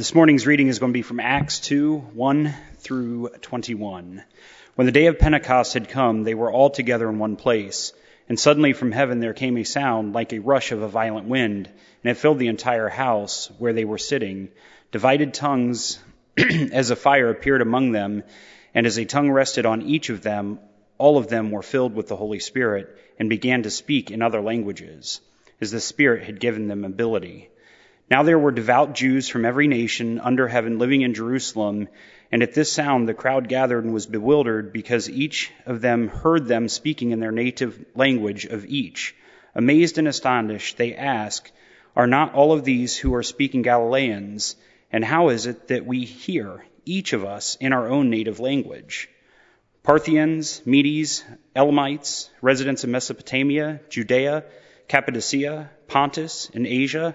This morning's reading is going to be from Acts 2 1 through 21. When the day of Pentecost had come, they were all together in one place. And suddenly from heaven there came a sound like a rush of a violent wind, and it filled the entire house where they were sitting. Divided tongues as a fire appeared among them, and as a tongue rested on each of them, all of them were filled with the Holy Spirit and began to speak in other languages, as the Spirit had given them ability. Now there were devout Jews from every nation under heaven living in Jerusalem, and at this sound the crowd gathered and was bewildered because each of them heard them speaking in their native language of each. Amazed and astonished, they asked, Are not all of these who are speaking Galileans? And how is it that we hear, each of us, in our own native language? Parthians, Medes, Elamites, residents of Mesopotamia, Judea, Cappadocia, Pontus, and Asia,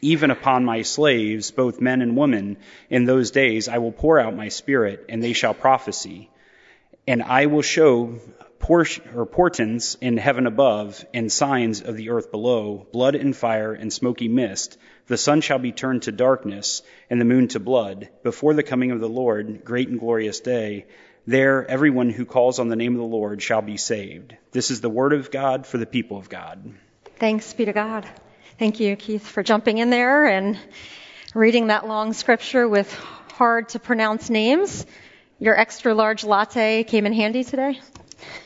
even upon my slaves, both men and women, in those days I will pour out my spirit, and they shall prophesy. And I will show portents in heaven above, and signs of the earth below, blood and fire and smoky mist. The sun shall be turned to darkness, and the moon to blood, before the coming of the Lord, great and glorious day. There, everyone who calls on the name of the Lord shall be saved. This is the word of God for the people of God. Thanks be to God. Thank you, Keith, for jumping in there and reading that long scripture with hard to pronounce names. Your extra large latte came in handy today.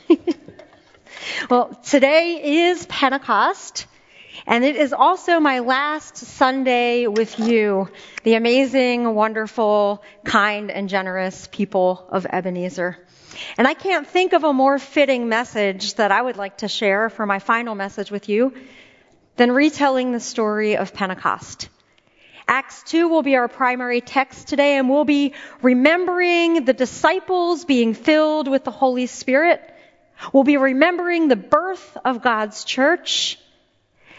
well, today is Pentecost, and it is also my last Sunday with you, the amazing, wonderful, kind, and generous people of Ebenezer. And I can't think of a more fitting message that I would like to share for my final message with you than retelling the story of Pentecost. Acts 2 will be our primary text today, and we'll be remembering the disciples being filled with the Holy Spirit. We'll be remembering the birth of God's church.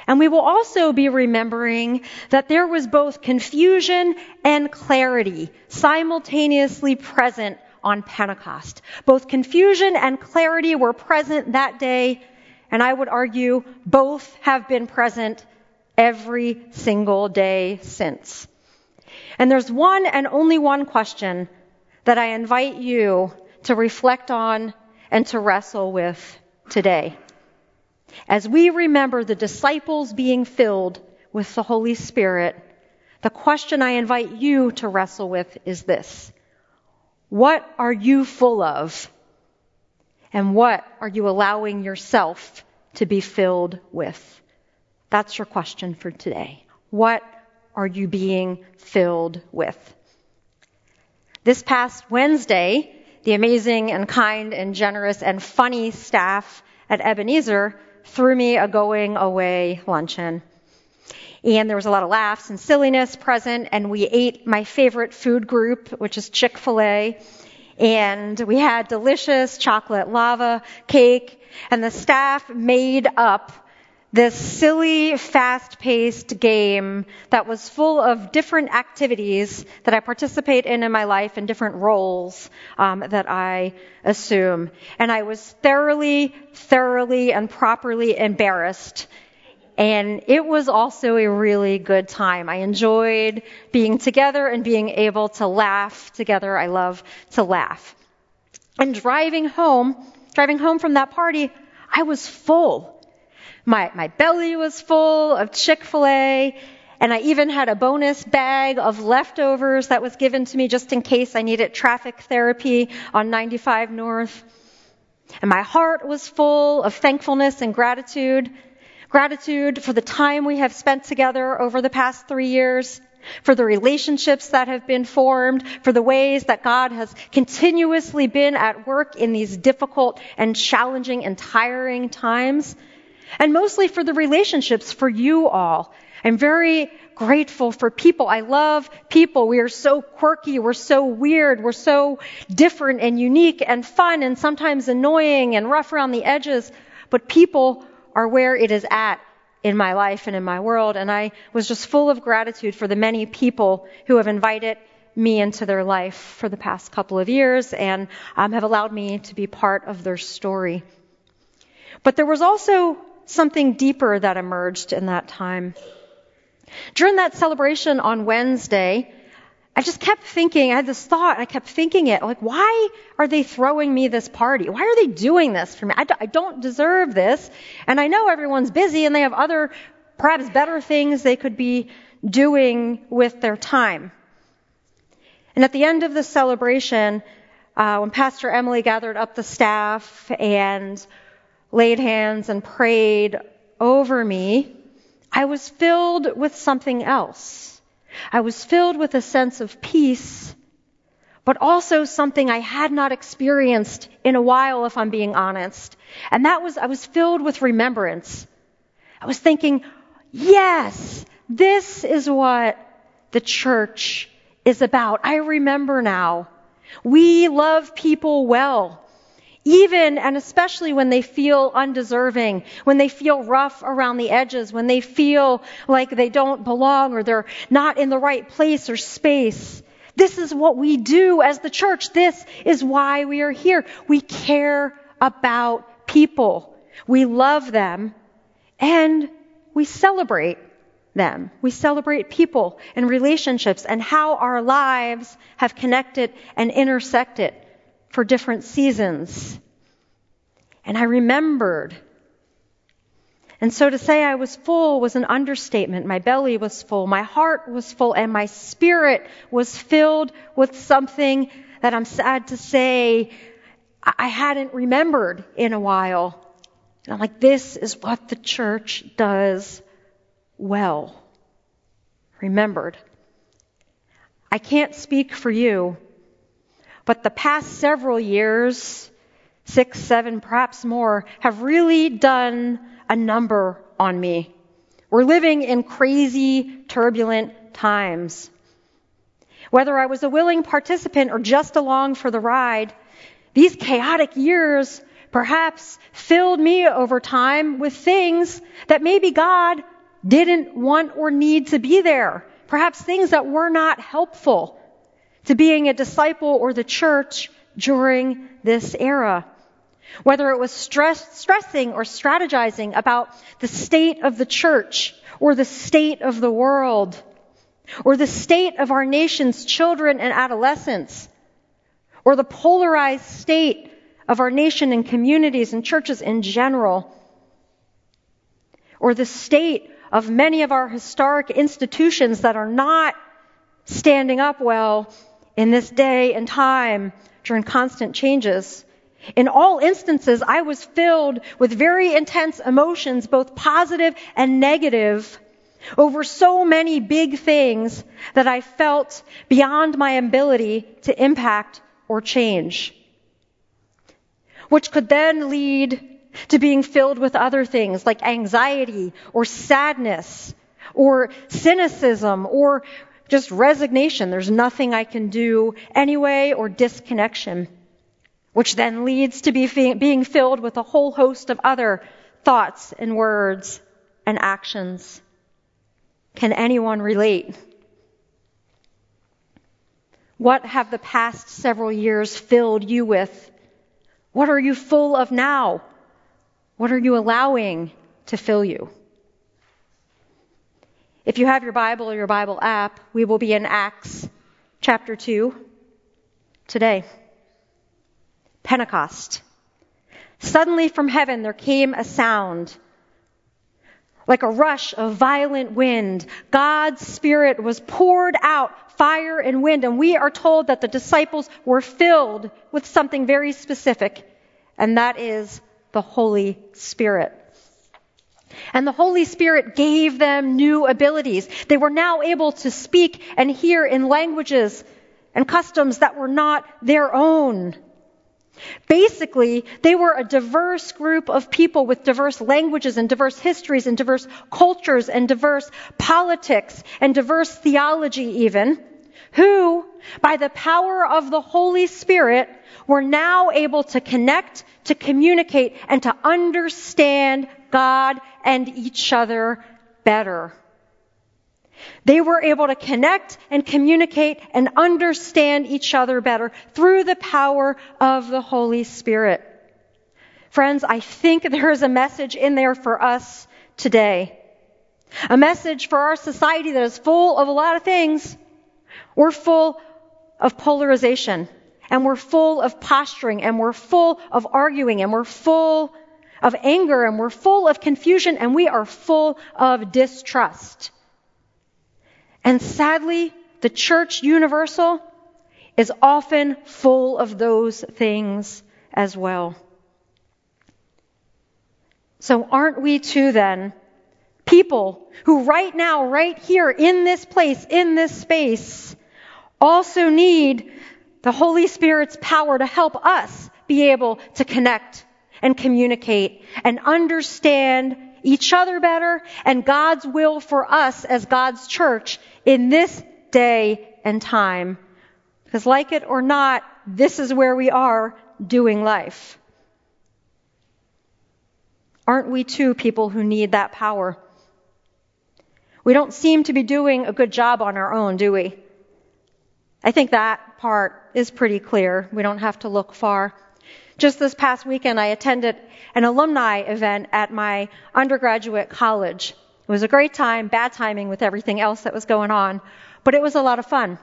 And we will also be remembering that there was both confusion and clarity simultaneously present on Pentecost. Both confusion and clarity were present that day and I would argue both have been present every single day since. And there's one and only one question that I invite you to reflect on and to wrestle with today. As we remember the disciples being filled with the Holy Spirit, the question I invite you to wrestle with is this. What are you full of? And what are you allowing yourself to be filled with? That's your question for today. What are you being filled with? This past Wednesday, the amazing and kind and generous and funny staff at Ebenezer threw me a going away luncheon. And there was a lot of laughs and silliness present, and we ate my favorite food group, which is Chick fil A and we had delicious chocolate lava cake and the staff made up this silly, fast-paced game that was full of different activities that I participate in in my life and different roles um, that I assume. And I was thoroughly, thoroughly, and properly embarrassed and it was also a really good time. I enjoyed being together and being able to laugh together. I love to laugh. And driving home, driving home from that party, I was full. My, my belly was full of Chick-fil-A And I even had a bonus bag of leftovers that was given to me just in case I needed traffic therapy on 95 North. And my heart was full of thankfulness and gratitude. Gratitude for the time we have spent together over the past three years, for the relationships that have been formed, for the ways that God has continuously been at work in these difficult and challenging and tiring times, and mostly for the relationships for you all. I'm very grateful for people. I love people. We are so quirky. We're so weird. We're so different and unique and fun and sometimes annoying and rough around the edges. But people are where it is at in my life and in my world. And I was just full of gratitude for the many people who have invited me into their life for the past couple of years and um, have allowed me to be part of their story. But there was also something deeper that emerged in that time. During that celebration on Wednesday, I just kept thinking, I had this thought, I kept thinking it, like, why are they throwing me this party? Why are they doing this for me? I d- I don't deserve this. And I know everyone's busy and they have other, perhaps better things they could be doing with their time. And at the end of the celebration, uh, when Pastor Emily gathered up the staff and laid hands and prayed over me, I was filled with something else. I was filled with a sense of peace, but also something I had not experienced in a while, if I'm being honest. And that was, I was filled with remembrance. I was thinking, yes, this is what the church is about. I remember now. We love people well even and especially when they feel undeserving, when they feel rough around the edges, when they feel like they don't belong or they're not in the right place or space. This is what we do as the church. This is why we are here. We care about people. We love them and we celebrate them. We celebrate people and relationships and how our lives have connected and intersected for different seasons. And I remembered. And so to say I was full was an understatement. My belly was full, my heart was full, and my spirit was filled with something that I'm sad to say I hadn't remembered in a while. And I'm like, this is what the church does well. Remembered. I can't speak for you, but the past several years, six, seven, perhaps more, have really done a number on me. We're living in crazy, turbulent times. Whether I was a willing participant or just along for the ride, these chaotic years perhaps filled me over time with things that maybe God didn't want or need to be there. Perhaps things that were not helpful to being a disciple or the church during this era. Whether it was stress, stressing or strategizing about the state of the church or the state of the world or the state of our nation's children and adolescents or the polarized state of our nation and communities and churches in general or the state of many of our historic institutions that are not standing up well in this day and time during constant changes. In all instances, I was filled with very intense emotions, both positive and negative, over so many big things that I felt beyond my ability to impact or change. Which could then lead to being filled with other things like anxiety or sadness or cynicism or just resignation. There's nothing I can do anyway, or disconnection, which then leads to be being filled with a whole host of other thoughts and words and actions. Can anyone relate? What have the past several years filled you with? What are you full of now? What are you allowing to fill you? If you have your Bible or your Bible app, we will be in Acts chapter 2 today. Pentecost. Suddenly from heaven there came a sound like a rush of violent wind. God's Spirit was poured out, fire and wind, and we are told that the disciples were filled with something very specific, and that is the Holy Spirit. And the Holy Spirit gave them new abilities. They were now able to speak and hear in languages and customs that were not their own. Basically, they were a diverse group of people with diverse languages and diverse histories and diverse cultures and diverse politics and diverse theology even, who, by the power of the Holy Spirit, were now able to connect, to communicate, and to understand God and each other better. They were able to connect and communicate and understand each other better through the power of the Holy Spirit. Friends, I think there is a message in there for us today. A message for our society that is full of a lot of things. We're full of polarization and we're full of posturing and we're full of arguing and we're full of anger and we're full of confusion and we are full of distrust. And sadly, the church universal is often full of those things as well. So aren't we too then people who right now, right here in this place, in this space, also need the Holy Spirit's power to help us be able to connect and communicate and understand each other better and God's will for us as God's church in this day and time. Because like it or not, this is where we are doing life. Aren't we too people who need that power? We don't seem to be doing a good job on our own, do we? I think that part is pretty clear. We don't have to look far. Just this past weekend, I attended an alumni event at my undergraduate college. It was a great time, bad timing with everything else that was going on, but it was a lot of fun.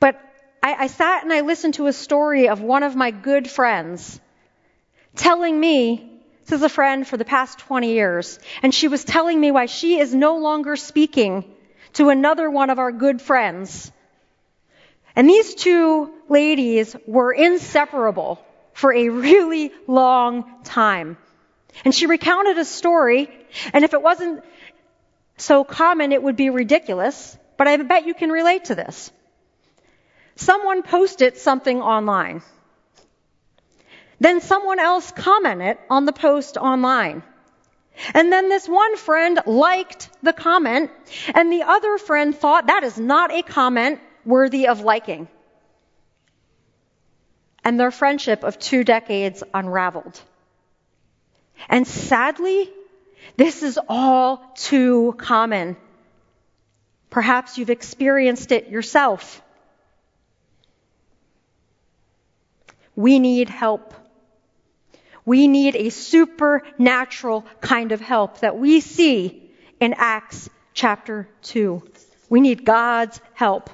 But I, I sat and I listened to a story of one of my good friends telling me, this is a friend for the past 20 years, and she was telling me why she is no longer speaking to another one of our good friends. And these two ladies were inseparable for a really long time. And she recounted a story, and if it wasn't so common, it would be ridiculous, but I bet you can relate to this. Someone posted something online. Then someone else commented on the post online. And then this one friend liked the comment, and the other friend thought that is not a comment worthy of liking. And their friendship of two decades unraveled. And sadly, this is all too common. Perhaps you've experienced it yourself. We need help. We need a supernatural kind of help that we see in Acts chapter 2. We need God's help.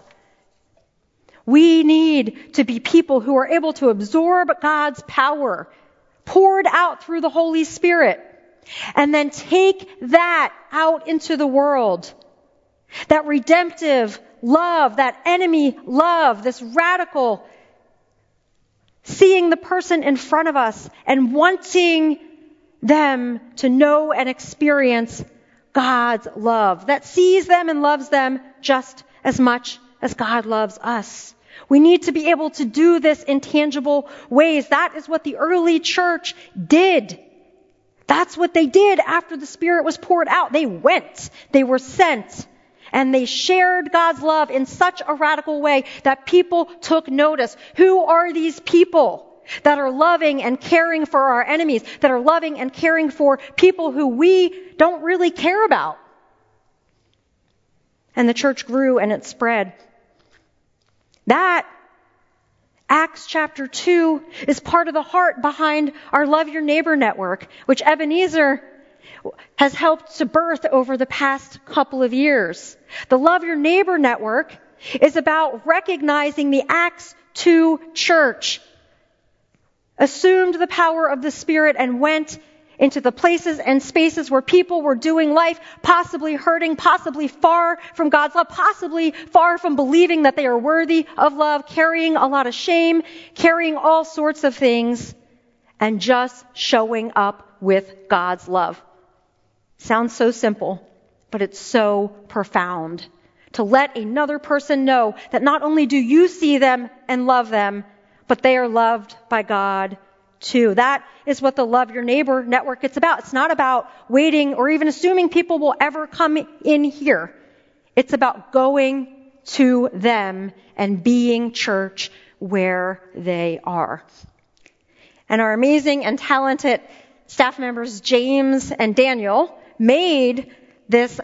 We need to be people who are able to absorb God's power poured out through the Holy Spirit and then take that out into the world. That redemptive love, that enemy love, this radical seeing the person in front of us and wanting them to know and experience God's love that sees them and loves them just as much as God loves us. We need to be able to do this in tangible ways. That is what the early church did. That's what they did after the Spirit was poured out. They went. They were sent. And they shared God's love in such a radical way that people took notice. Who are these people that are loving and caring for our enemies, that are loving and caring for people who we don't really care about? And the church grew and it spread. That Acts chapter 2 is part of the heart behind our Love Your Neighbor network, which Ebenezer has helped to birth over the past couple of years. The Love Your Neighbor network is about recognizing the Acts 2 church assumed the power of the Spirit and went into the places and spaces where people were doing life, possibly hurting, possibly far from God's love, possibly far from believing that they are worthy of love, carrying a lot of shame, carrying all sorts of things, and just showing up with God's love. Sounds so simple, but it's so profound. To let another person know that not only do you see them and love them, but they are loved by God That is what the Love Your Neighbor network is about. It's not about waiting or even assuming people will ever come in here. It's about going to them and being church where they are. And our amazing and talented staff members, James and Daniel, made this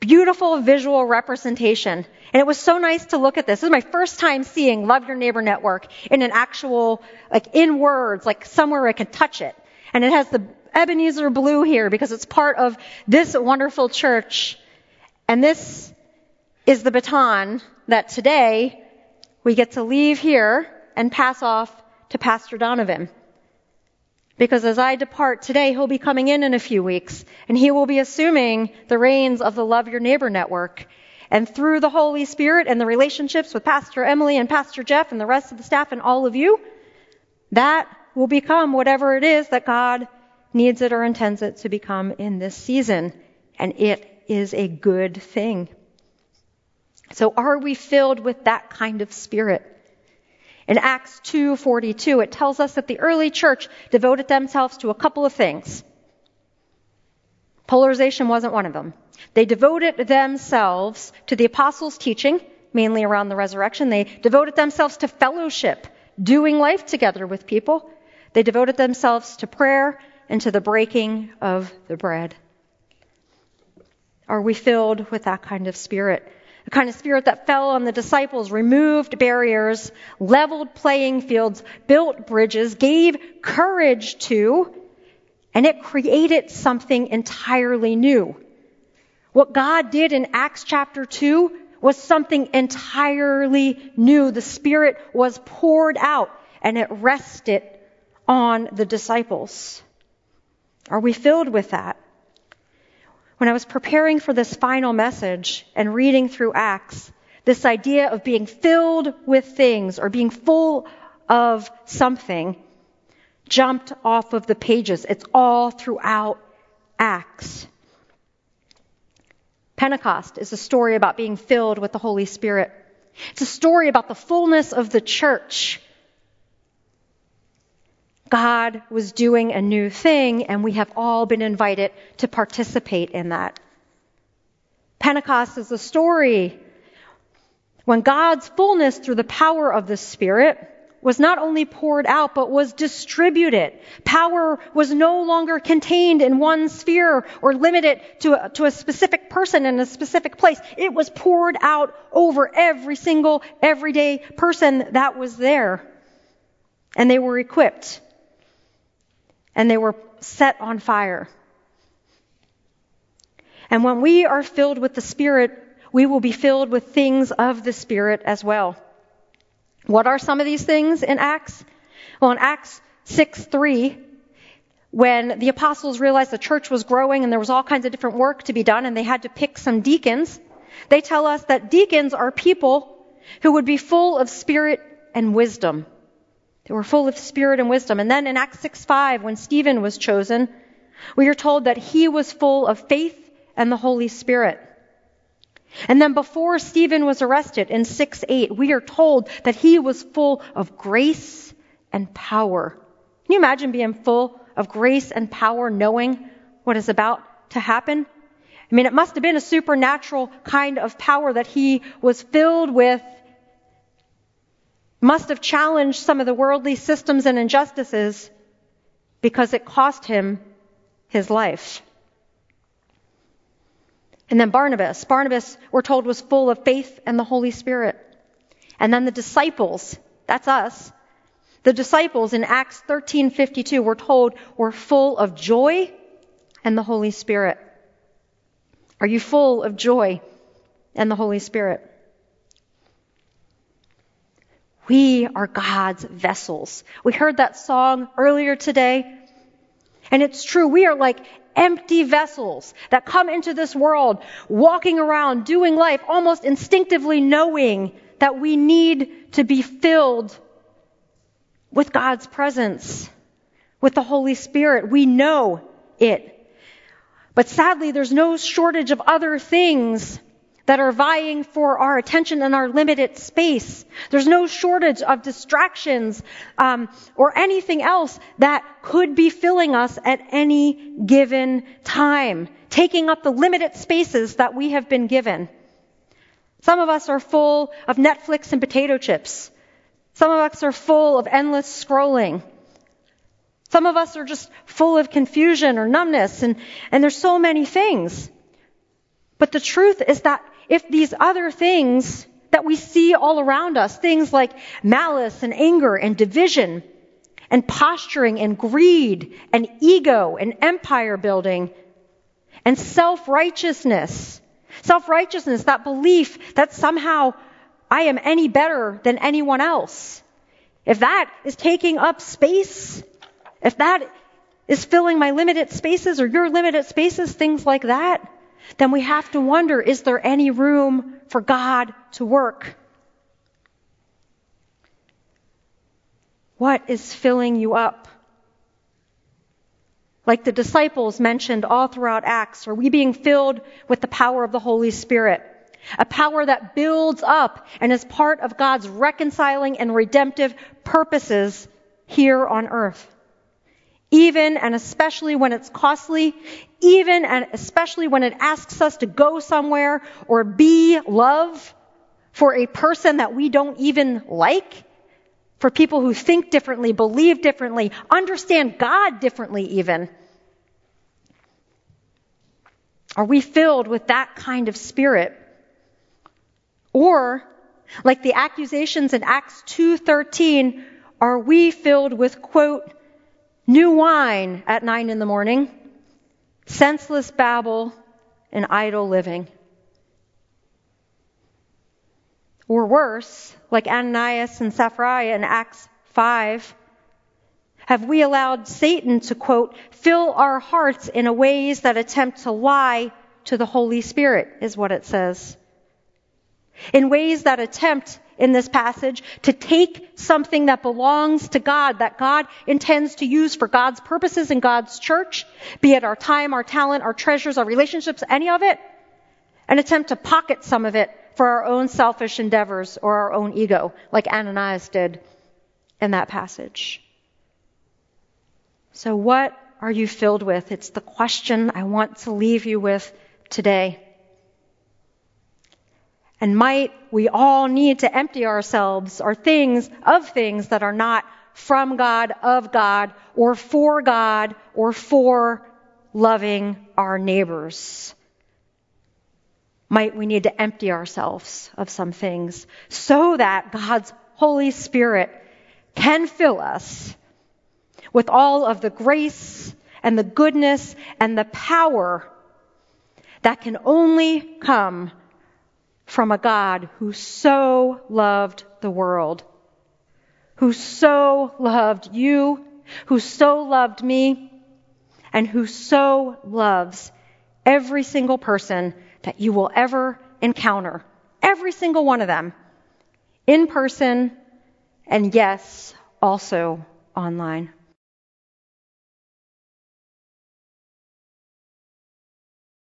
beautiful visual representation. And it was so nice to look at this. This is my first time seeing Love Your Neighbor Network in an actual, like in words, like somewhere I can touch it. And it has the Ebenezer blue here because it's part of this wonderful church. And this is the baton that today we get to leave here and pass off to Pastor Donovan. Because as I depart today, he'll be coming in in a few weeks and he will be assuming the reins of the Love Your Neighbor Network. And through the Holy Spirit and the relationships with Pastor Emily and Pastor Jeff and the rest of the staff and all of you, that will become whatever it is that God needs it or intends it to become in this season. And it is a good thing. So are we filled with that kind of spirit? In Acts 2:42, it tells us that the early church devoted themselves to a couple of things. Polarization wasn't one of them. They devoted themselves to the apostles' teaching, mainly around the resurrection. They devoted themselves to fellowship, doing life together with people. They devoted themselves to prayer and to the breaking of the bread. Are we filled with that kind of spirit? The kind of spirit that fell on the disciples, removed barriers, leveled playing fields, built bridges, gave courage to, and it created something entirely new. What God did in Acts chapter 2 was something entirely new. The Spirit was poured out and it rested on the disciples. Are we filled with that? When I was preparing for this final message and reading through Acts, this idea of being filled with things or being full of something jumped off of the pages. It's all throughout Acts. Pentecost is a story about being filled with the Holy Spirit. It's a story about the fullness of the church God was doing a new thing, and we have all been invited to participate in that. Pentecost is a story when God's fullness through the power of the Spirit was not only poured out, but was distributed. Power was no longer contained in one sphere or limited to a, to a specific person in a specific place. It was poured out over every single everyday person that was there. And they were equipped and they were set on fire. And when we are filled with the Spirit, we will be filled with things of the Spirit as well. What are some of these things in Acts? Well, in Acts 6 3, when the apostles realized the church was growing and there was all kinds of different work to be done and they had to pick some deacons, they tell us that deacons are people who would be full of spirit and wisdom. They were full of spirit and wisdom. And then in Acts 6 5, when Stephen was chosen, we are told that he was full of faith and the Holy Spirit. And then before Stephen was arrested in 6 8, we are told that he was full of grace and power. Can you imagine being full of grace and power, knowing what is about to happen? I mean, it must have been a supernatural kind of power that he was filled with must have challenged some of the worldly systems and injustices because it cost him his life. And then Barnabas. Barnabas, we're told, was full of faith and the Holy Spirit. And then the disciples, that's us. The disciples in Acts 13:52 we're told were full of joy and the Holy Spirit. Are you full of joy and the Holy Spirit? We are God's vessels. We heard that song earlier today. And it's true, we are like empty vessels that come into this world, walking around, doing life, almost instinctively knowing that we need to be filled with God's presence, with the Holy Spirit. We know it. But sadly, there's no shortage of other things that are vying for our attention in our limited space. There's no shortage of distractions um, or anything else that could be filling us at any given time, taking up the limited spaces that we have been given. Some of us are full of Netflix and potato chips. Some of us are full of endless scrolling. Some of us are just full of confusion or numbness, and, and there's so many things. But the truth is that if these other things that we see all around us, things like malice and anger and division and posturing and greed and ego and empire building and self-righteousness, self-righteousness, that belief that somehow I am any better than anyone else. If that is taking up space, if that is filling my limited spaces or your limited spaces, things like that, then we have to wonder, is there any room for God to work? What is filling you up? Like the disciples mentioned all throughout Acts, are we being filled with the power of the Holy Spirit? A power that builds up and is part of God's reconciling and redemptive purposes here on earth even and especially when it's costly, even and especially when it asks us to go somewhere or be love for a person that we don't even like, for people who think differently, believe differently, understand God differently even. Are we filled with that kind of spirit? Or, like the accusations in Acts 2.13, are we filled with, quote, new wine at nine in the morning, senseless babble, and idle living. Or worse, like Ananias and Sapphira in Acts 5, have we allowed Satan to, quote, fill our hearts in ways that attempt to lie to the Holy Spirit, is what it says. In ways that attempt in this passage to take something that belongs to God, that God intends to use for God's purposes in God's church, be it our time, our talent, our treasures, our relationships, any of it, and attempt to pocket some of it for our own selfish endeavors or our own ego, like Ananias did in that passage. So what are you filled with? It's the question I want to leave you with today. And might we all need to empty ourselves or things of things that are not from God, of God, or for God, or for loving our neighbors. Might we need to empty ourselves of some things so that God's Holy Spirit can fill us with all of the grace and the goodness and the power that can only come from a God who so loved the world, who so loved you, who so loved me, and who so loves every single person that you will ever encounter. Every single one of them. In person, and yes, also online.